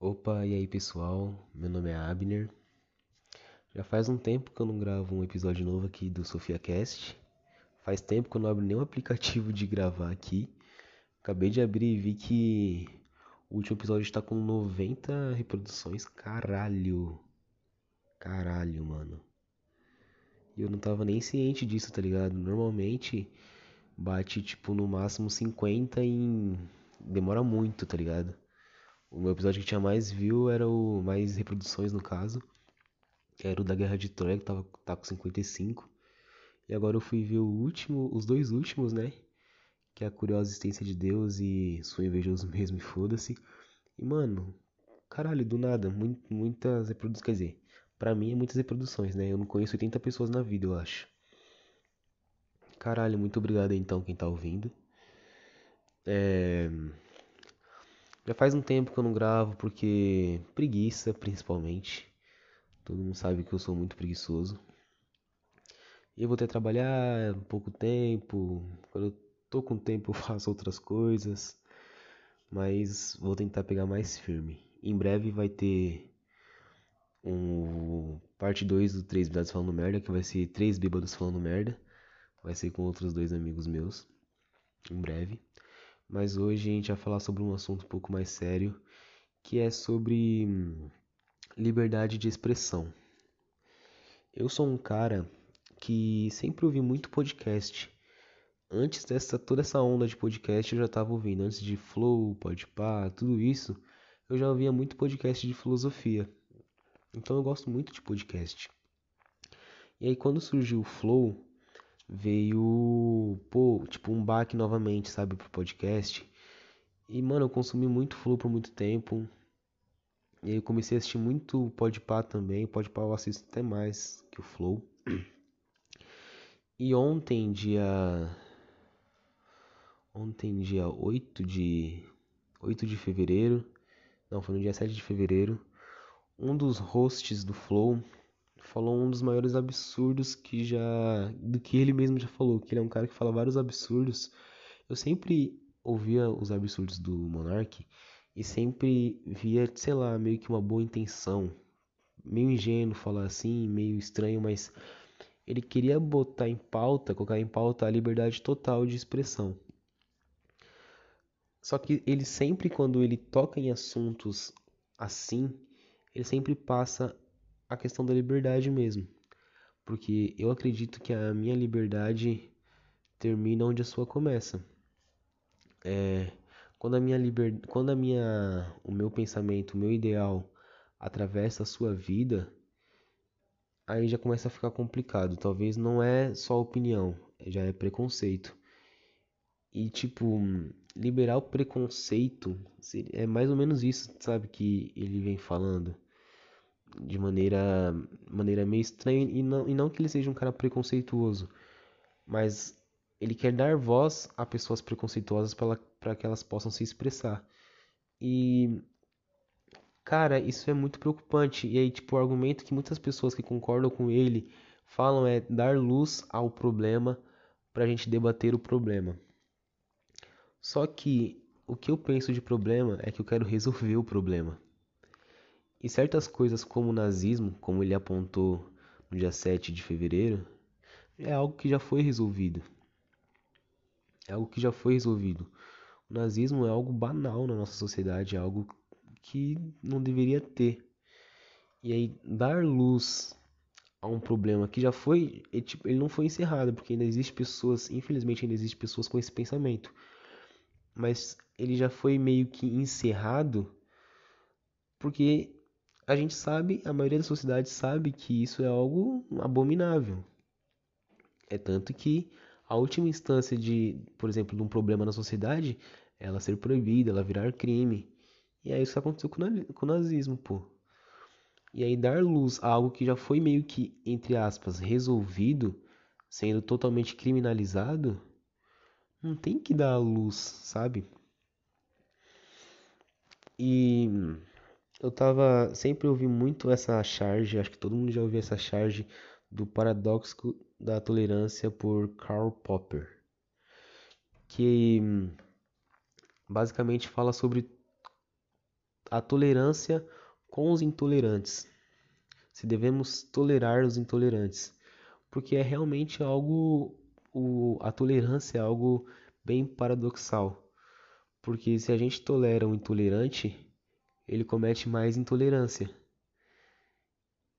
Opa, e aí pessoal? Meu nome é Abner. Já faz um tempo que eu não gravo um episódio novo aqui do SofiaCast. Faz tempo que eu não abro nenhum aplicativo de gravar aqui. Acabei de abrir e vi que o último episódio está com 90 reproduções. Caralho! Caralho, mano. E eu não tava nem ciente disso, tá ligado? Normalmente bate tipo no máximo 50 em. Demora muito, tá ligado? O meu episódio que tinha mais view era o. Mais reproduções no caso. Era o da Guerra de Troia, que tava, tá com 55. E agora eu fui ver o último, os dois últimos, né? Que é a Curiosa Existência de Deus e Sou Invejoso Mesmo e Foda-se. E mano, caralho, do nada, muito, muitas reproduções. Quer dizer, pra mim é muitas reproduções, né? Eu não conheço 80 pessoas na vida, eu acho. Caralho, muito obrigado então quem tá ouvindo. É. Já faz um tempo que eu não gravo porque preguiça, principalmente. Todo mundo sabe que eu sou muito preguiçoso. E eu vou ter que trabalhar pouco tempo. Quando eu tô com tempo eu faço outras coisas. Mas vou tentar pegar mais firme. Em breve vai ter um parte 2 do 3 Bêbados Falando Merda, que vai ser 3 Bêbados Falando Merda. Vai ser com outros dois amigos meus. Em breve. Mas hoje a gente vai falar sobre um assunto um pouco mais sério, que é sobre hum, liberdade de expressão. Eu sou um cara que sempre ouvi muito podcast. Antes dessa toda essa onda de podcast eu já estava ouvindo, antes de Flow, Podpah, tudo isso, eu já ouvia muito podcast de filosofia. Então eu gosto muito de podcast. E aí quando surgiu o Flow, veio, pô, tipo um baque novamente, sabe, pro podcast. E, mano, eu consumi muito Flow por muito tempo. E aí eu comecei a assistir muito Podpah também. Podpah eu assisto até mais que o Flow. E ontem, dia... Ontem, dia 8 de... 8 de fevereiro... Não, foi no dia 7 de fevereiro. Um dos hosts do Flow falou um dos maiores absurdos que já. do que ele mesmo já falou, que ele é um cara que fala vários absurdos. Eu sempre ouvia os absurdos do Monark e sempre via, sei lá, meio que uma boa intenção. Meio ingênuo falar assim, meio estranho, mas ele queria botar em pauta, colocar em pauta a liberdade total de expressão. Só que ele sempre, quando ele toca em assuntos assim, ele sempre passa a questão da liberdade mesmo. Porque eu acredito que a minha liberdade termina onde a sua começa. É, quando a minha liber... quando a minha o meu pensamento, o meu ideal atravessa a sua vida, aí já começa a ficar complicado. Talvez não é só opinião, já é preconceito. E tipo, liberar o preconceito é mais ou menos isso, sabe, que ele vem falando de maneira, maneira meio estranha e não, e não que ele seja um cara preconceituoso, mas ele quer dar voz a pessoas preconceituosas para que elas possam se expressar. E cara, isso é muito preocupante. E aí, tipo, o argumento que muitas pessoas que concordam com ele falam é dar luz ao problema para a gente debater o problema. Só que o que eu penso de problema é que eu quero resolver o problema. E certas coisas como o nazismo, como ele apontou no dia 7 de fevereiro, é algo que já foi resolvido. É algo que já foi resolvido. O nazismo é algo banal na nossa sociedade, é algo que não deveria ter. E aí dar luz a um problema que já foi, ele, tipo, ele não foi encerrado, porque ainda existe pessoas, infelizmente ainda existe pessoas com esse pensamento. Mas ele já foi meio que encerrado porque a gente sabe, a maioria da sociedade sabe que isso é algo abominável. É tanto que a última instância de, por exemplo, de um problema na sociedade, ela ser proibida, ela virar crime. E é isso que aconteceu com o nazismo, pô. E aí dar luz a algo que já foi meio que, entre aspas, resolvido, sendo totalmente criminalizado, não tem que dar luz, sabe? E eu tava. Sempre ouvi muito essa charge, acho que todo mundo já ouviu essa charge do paradoxo da tolerância por Karl Popper. Que basicamente fala sobre a tolerância com os intolerantes. Se devemos tolerar os intolerantes, porque é realmente algo o, a tolerância é algo bem paradoxal. Porque se a gente tolera um intolerante, ele comete mais intolerância.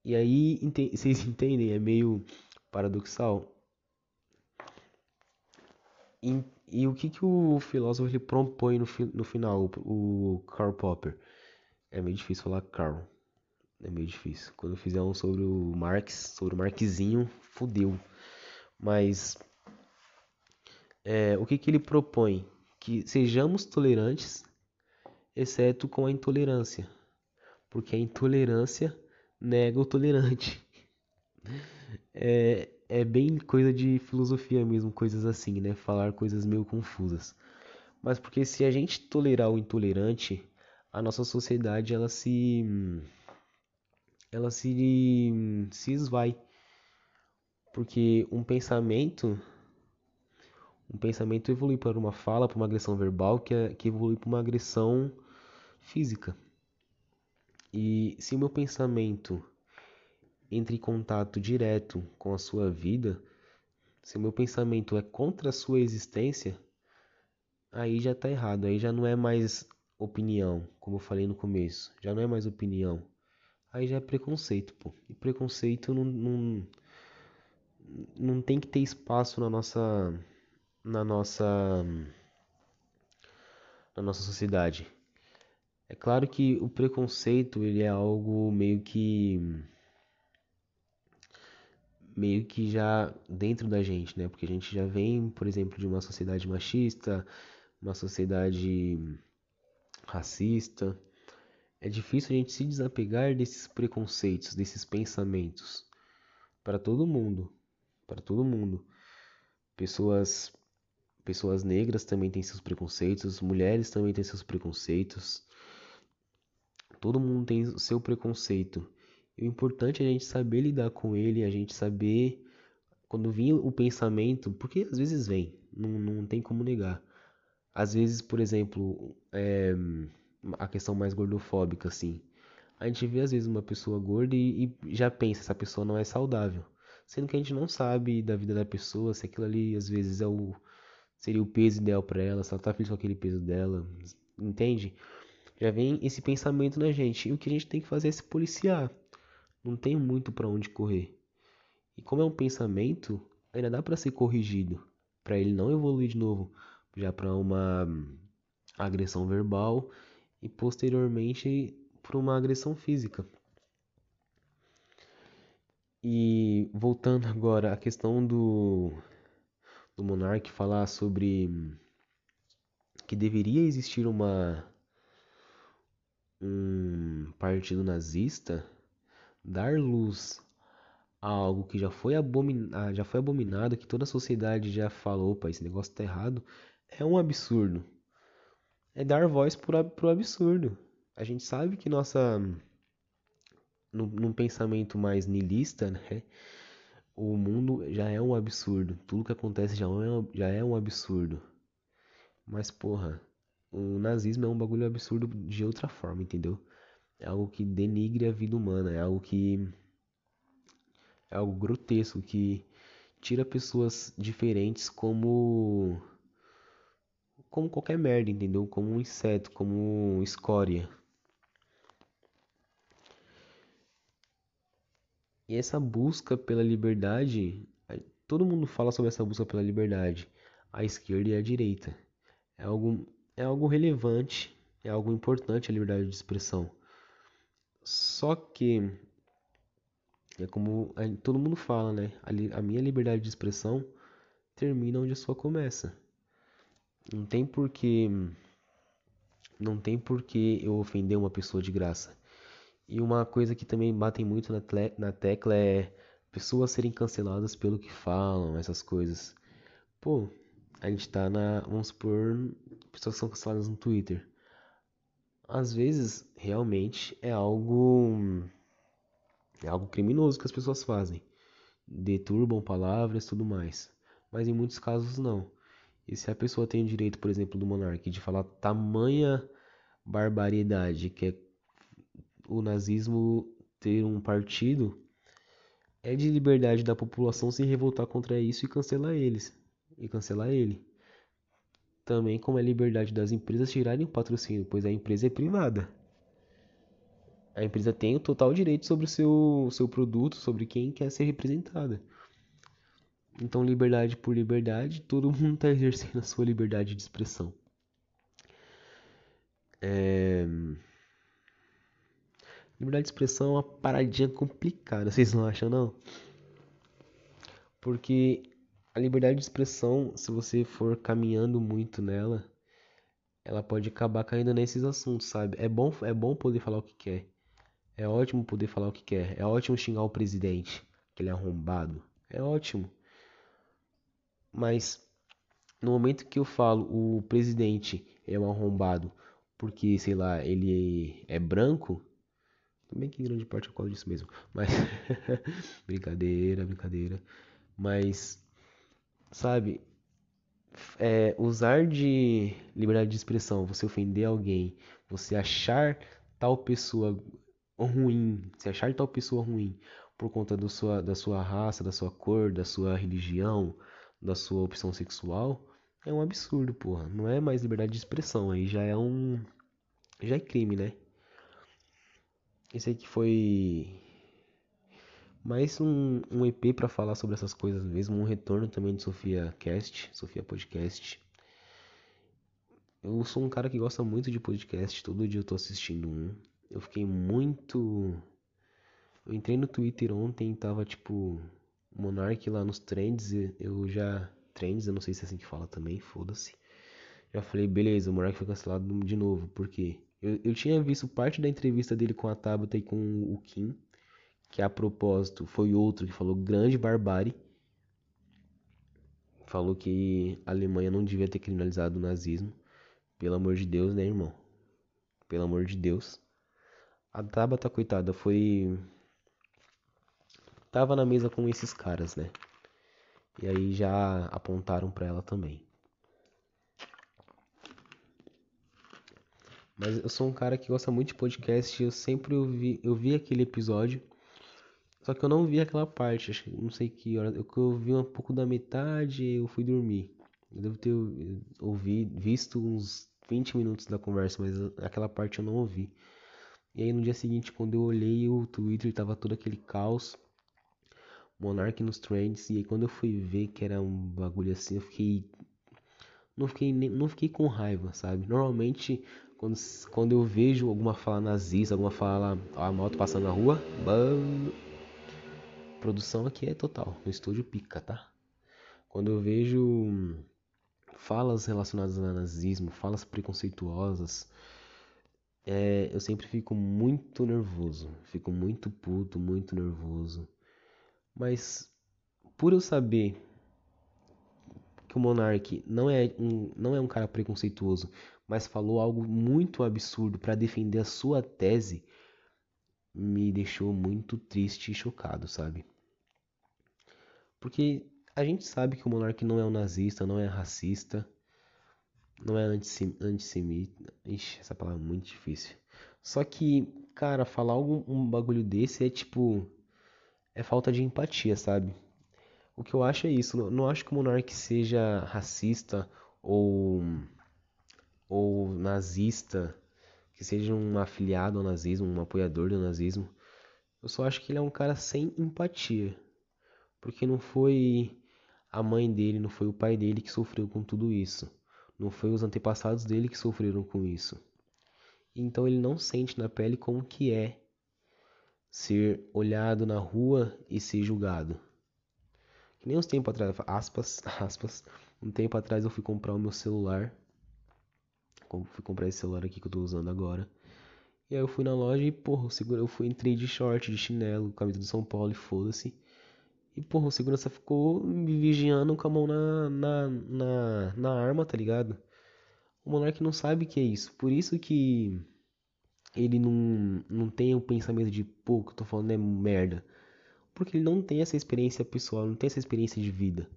E aí, ente vocês entendem? É meio paradoxal. E, e, o que, que o filósofo ele propõe no, fi no final, o, Karl Popper? É meio difícil falar Karl. É meio difícil. Quando eu fizer um sobre o Marx, sobre o Marquezinho, fodeu. Mas é, o que, que ele propõe? Que sejamos tolerantes, exceto com a intolerância, porque a intolerância nega o tolerante. É, é bem coisa de filosofia mesmo, coisas assim, né? Falar coisas meio confusas. Mas porque se a gente tolerar o intolerante, a nossa sociedade ela se ela se se esvai. Porque um pensamento um pensamento evolui para uma fala, para uma agressão verbal, que, é, que evolui para uma agressão física. E se o meu pensamento entra em contato direto com a sua vida, se o meu pensamento é contra a sua existência, aí já está errado, aí já não é mais opinião, como eu falei no começo, já não é mais opinião, aí já é preconceito, pô. E preconceito não, não, não tem que ter espaço na nossa na nossa na nossa sociedade. É claro que o preconceito ele é algo meio que meio que já dentro da gente, né? Porque a gente já vem, por exemplo, de uma sociedade machista, uma sociedade racista. É difícil a gente se desapegar desses preconceitos, desses pensamentos para todo mundo, para todo mundo. Pessoas Pessoas negras também têm seus preconceitos, mulheres também têm seus preconceitos. Todo mundo tem o seu preconceito. E o importante é a gente saber lidar com ele, a gente saber quando vir o pensamento, porque às vezes vem, não, não tem como negar. Às vezes, por exemplo, é, a questão mais gordofóbica, assim. A gente vê às vezes uma pessoa gorda e, e já pensa, essa pessoa não é saudável. Sendo que a gente não sabe da vida da pessoa, se aquilo ali às vezes é o, seria o peso ideal para ela, se ela tá feliz com aquele peso dela, entende? Já vem esse pensamento na gente. E o que a gente tem que fazer é se policiar. Não tem muito para onde correr. E como é um pensamento, ainda dá para ser corrigido, para ele não evoluir de novo já para uma agressão verbal e posteriormente para uma agressão física. E voltando agora à questão do do Monark falar sobre que deveria existir uma um partido nazista, dar luz a algo que já foi, abominado, já foi abominado, que toda a sociedade já falou, opa, esse negócio tá errado, é um absurdo. É dar voz pro, pro absurdo. A gente sabe que nossa. Num, num pensamento mais nilista, né? o mundo já é um absurdo. Tudo que acontece já é, já é um absurdo. Mas, porra, o nazismo é um bagulho absurdo de outra forma, entendeu? É algo que denigre a vida humana, é algo que. É algo grotesco, que tira pessoas diferentes como. Como qualquer merda, entendeu? Como um inseto, como escória. E essa busca pela liberdade, todo mundo fala sobre essa busca pela liberdade, a esquerda e a direita. É algo, é algo relevante, é algo importante a liberdade de expressão. Só que, é como todo mundo fala, né? A, minha liberdade de expressão termina onde a sua começa. Não tem porquê. Não tem porquê eu ofender uma pessoa de graça. E uma coisa que também batem muito na, na tecla é pessoas serem canceladas pelo que falam, essas coisas. Pô, a gente tá na. Vamos supor, pessoas que são canceladas no Twitter. Às vezes, realmente é algo. É algo criminoso que as pessoas fazem. Deturbam palavras tudo mais. Mas em muitos casos não. E se a pessoa tem o direito, por exemplo, do monarca de falar tamanha barbaridade, que é o nazismo ter um partido, é de liberdade da população se revoltar contra isso e cancelar eles. E cancelar ele. Também como é liberdade das empresas tirarem o patrocínio, pois a empresa é privada. A empresa tem o total direito sobre o seu, seu produto, sobre quem quer ser representada. Então, liberdade por liberdade, todo mundo está exercendo a sua liberdade de expressão. É... Liberdade de expressão é uma paradinha complicada, vocês não acham não? Porque a liberdade de expressão, se você for caminhando muito nela, ela pode acabar caindo nesses assuntos, sabe? É bom, é bom poder falar o que quer. É ótimo poder falar o que quer. É ótimo xingar o presidente, que ele é arrombado. É ótimo. Mas no momento que eu falo o presidente é um arrombado porque, sei lá, ele é branco, também que em grande parte eu colo disso mesmo, mas brincadeira, brincadeira. Mas sabe, é, usar de liberdade de expressão, você ofender alguém, você achar tal pessoa ruim, se achar tal pessoa ruim por conta do sua, da sua raça, da sua cor, da sua religião, da sua opção sexual, é um absurdo, porra. Não é mais liberdade de expressão, aí já é um. Já é crime, né? Esse aqui foi mais um, um EP para falar sobre essas coisas mesmo, um retorno também de Sofia Cast, Sofia Podcast. Eu sou um cara que gosta muito de podcast, todo dia eu tô assistindo um. Eu fiquei muito. Eu entrei no Twitter ontem e tava tipo Monark lá nos trends, eu já. Trends, eu não sei se é assim que fala também, foda-se. Já falei, beleza, o Monark foi cancelado de novo, porque eu, eu tinha visto parte da entrevista dele com a Tabata e com o Kim, que a propósito foi outro que falou grande barbárie. Falou que a Alemanha não devia ter criminalizado o nazismo. Pelo amor de Deus, né, irmão? Pelo amor de Deus. A Tabata, coitada, foi tava na mesa com esses caras, né? E aí já apontaram para ela também. Mas eu sou um cara que gosta muito de podcast, eu sempre ouvi, eu vi aquele episódio, só que eu não vi aquela parte, acho, não sei que hora, eu, eu vi um pouco da metade e eu fui dormir. Eu devo ter ouvido, visto uns 20 minutos da conversa, mas aquela parte eu não ouvi. E aí no dia seguinte, quando eu olhei o Twitter, tava todo aquele caos. Monarch nos trends. E aí quando eu fui ver que era um bagulho assim, eu fiquei. Não fiquei, não fiquei com raiva, sabe? Normalmente, quando, quando eu vejo alguma fala nazista, alguma fala. a moto passando na rua. Bam, produção aqui é total. No estúdio pica, tá? Quando eu vejo falas relacionadas ao nazismo, falas preconceituosas, é, eu sempre fico muito nervoso. Fico muito puto, muito nervoso. Mas por eu saber que o Monark não é um, não é um cara preconceituoso, mas falou algo muito absurdo para defender a sua tese, me deixou muito triste e chocado, sabe? Porque a gente sabe que o Monark não é um nazista, não é racista, não é antissemita. Ixi, essa palavra é muito difícil. Só que, cara, falar algum, um bagulho desse é tipo é falta de empatia, sabe? O que eu acho é isso. Não, não acho que o Monark seja racista ou, ou nazista, que seja um afiliado ao nazismo, um apoiador do nazismo. Eu só acho que ele é um cara sem empatia. Porque não foi a mãe dele, não foi o pai dele que sofreu com tudo isso. Não foi os antepassados dele que sofreram com isso. Então ele não sente na pele como que é ser olhado na rua e ser julgado. Que nem uns tempos atrás, aspas, aspas, um tempo atrás eu fui comprar o meu celular. Fui comprar esse celular aqui que eu tô usando agora. E aí eu fui na loja e, porra, o segura, eu fui, entrei de short, de chinelo, camisa do São Paulo e foda-se. E, porra, o segurança ficou me vigiando com a mão na, na, na, na arma, tá ligado? O moleque não sabe o que é isso. Por isso que ele não, não tem o pensamento de, pô, que eu tô falando é merda. Porque ele não tem essa experiência pessoal, não tem essa experiência de vida.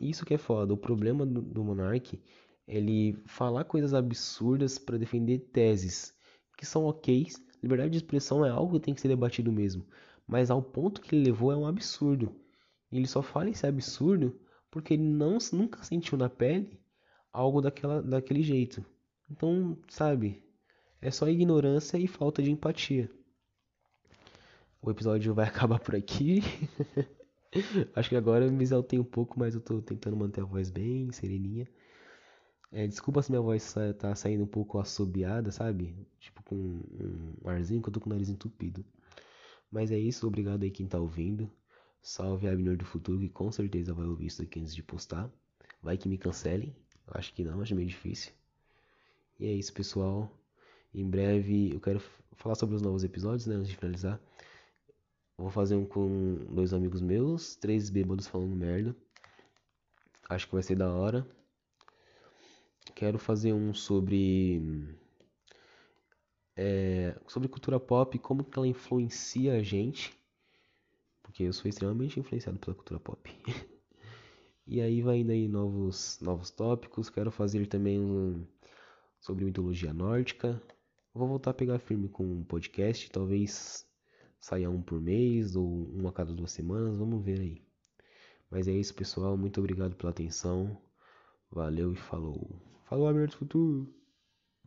Isso que é foda. O problema do, do Monark ele falar coisas absurdas para defender teses que são ok. Liberdade de expressão é algo que tem que ser debatido mesmo, mas ao ponto que ele levou é um absurdo. Ele só fala esse absurdo porque ele não nunca sentiu na pele algo daquela, daquele jeito. Então, sabe, é só ignorância e falta de empatia. O episódio vai acabar por aqui. Acho que agora eu me exaltei um pouco, mas eu tô tentando manter a voz bem sereninha. É, desculpa se minha voz tá saindo um pouco assobiada, sabe? Tipo com um arzinho que eu tô com o nariz entupido. Mas é isso, obrigado aí quem tá ouvindo. Salve Abner do Futuro, que com certeza vai ouvir isso aqui antes de postar. Vai que me cancelem. Acho que não, acho meio difícil. E é isso, pessoal. Em breve eu quero falar sobre os novos episódios, né? Antes de finalizar. Vou fazer um com dois amigos meus, três bêbados falando merda. Acho que vai ser da hora. Quero fazer um sobre é, sobre cultura pop, como que ela influencia a gente, porque eu sou extremamente influenciado pela cultura pop. e aí vai indo aí novos novos tópicos. Quero fazer também um sobre mitologia nórdica. Vou voltar a pegar firme com um podcast, talvez saia um por mês ou um a cada duas semanas, vamos ver aí. Mas é isso, pessoal. Muito obrigado pela atenção. Valeu e falou. Falou, Aberto Futuro!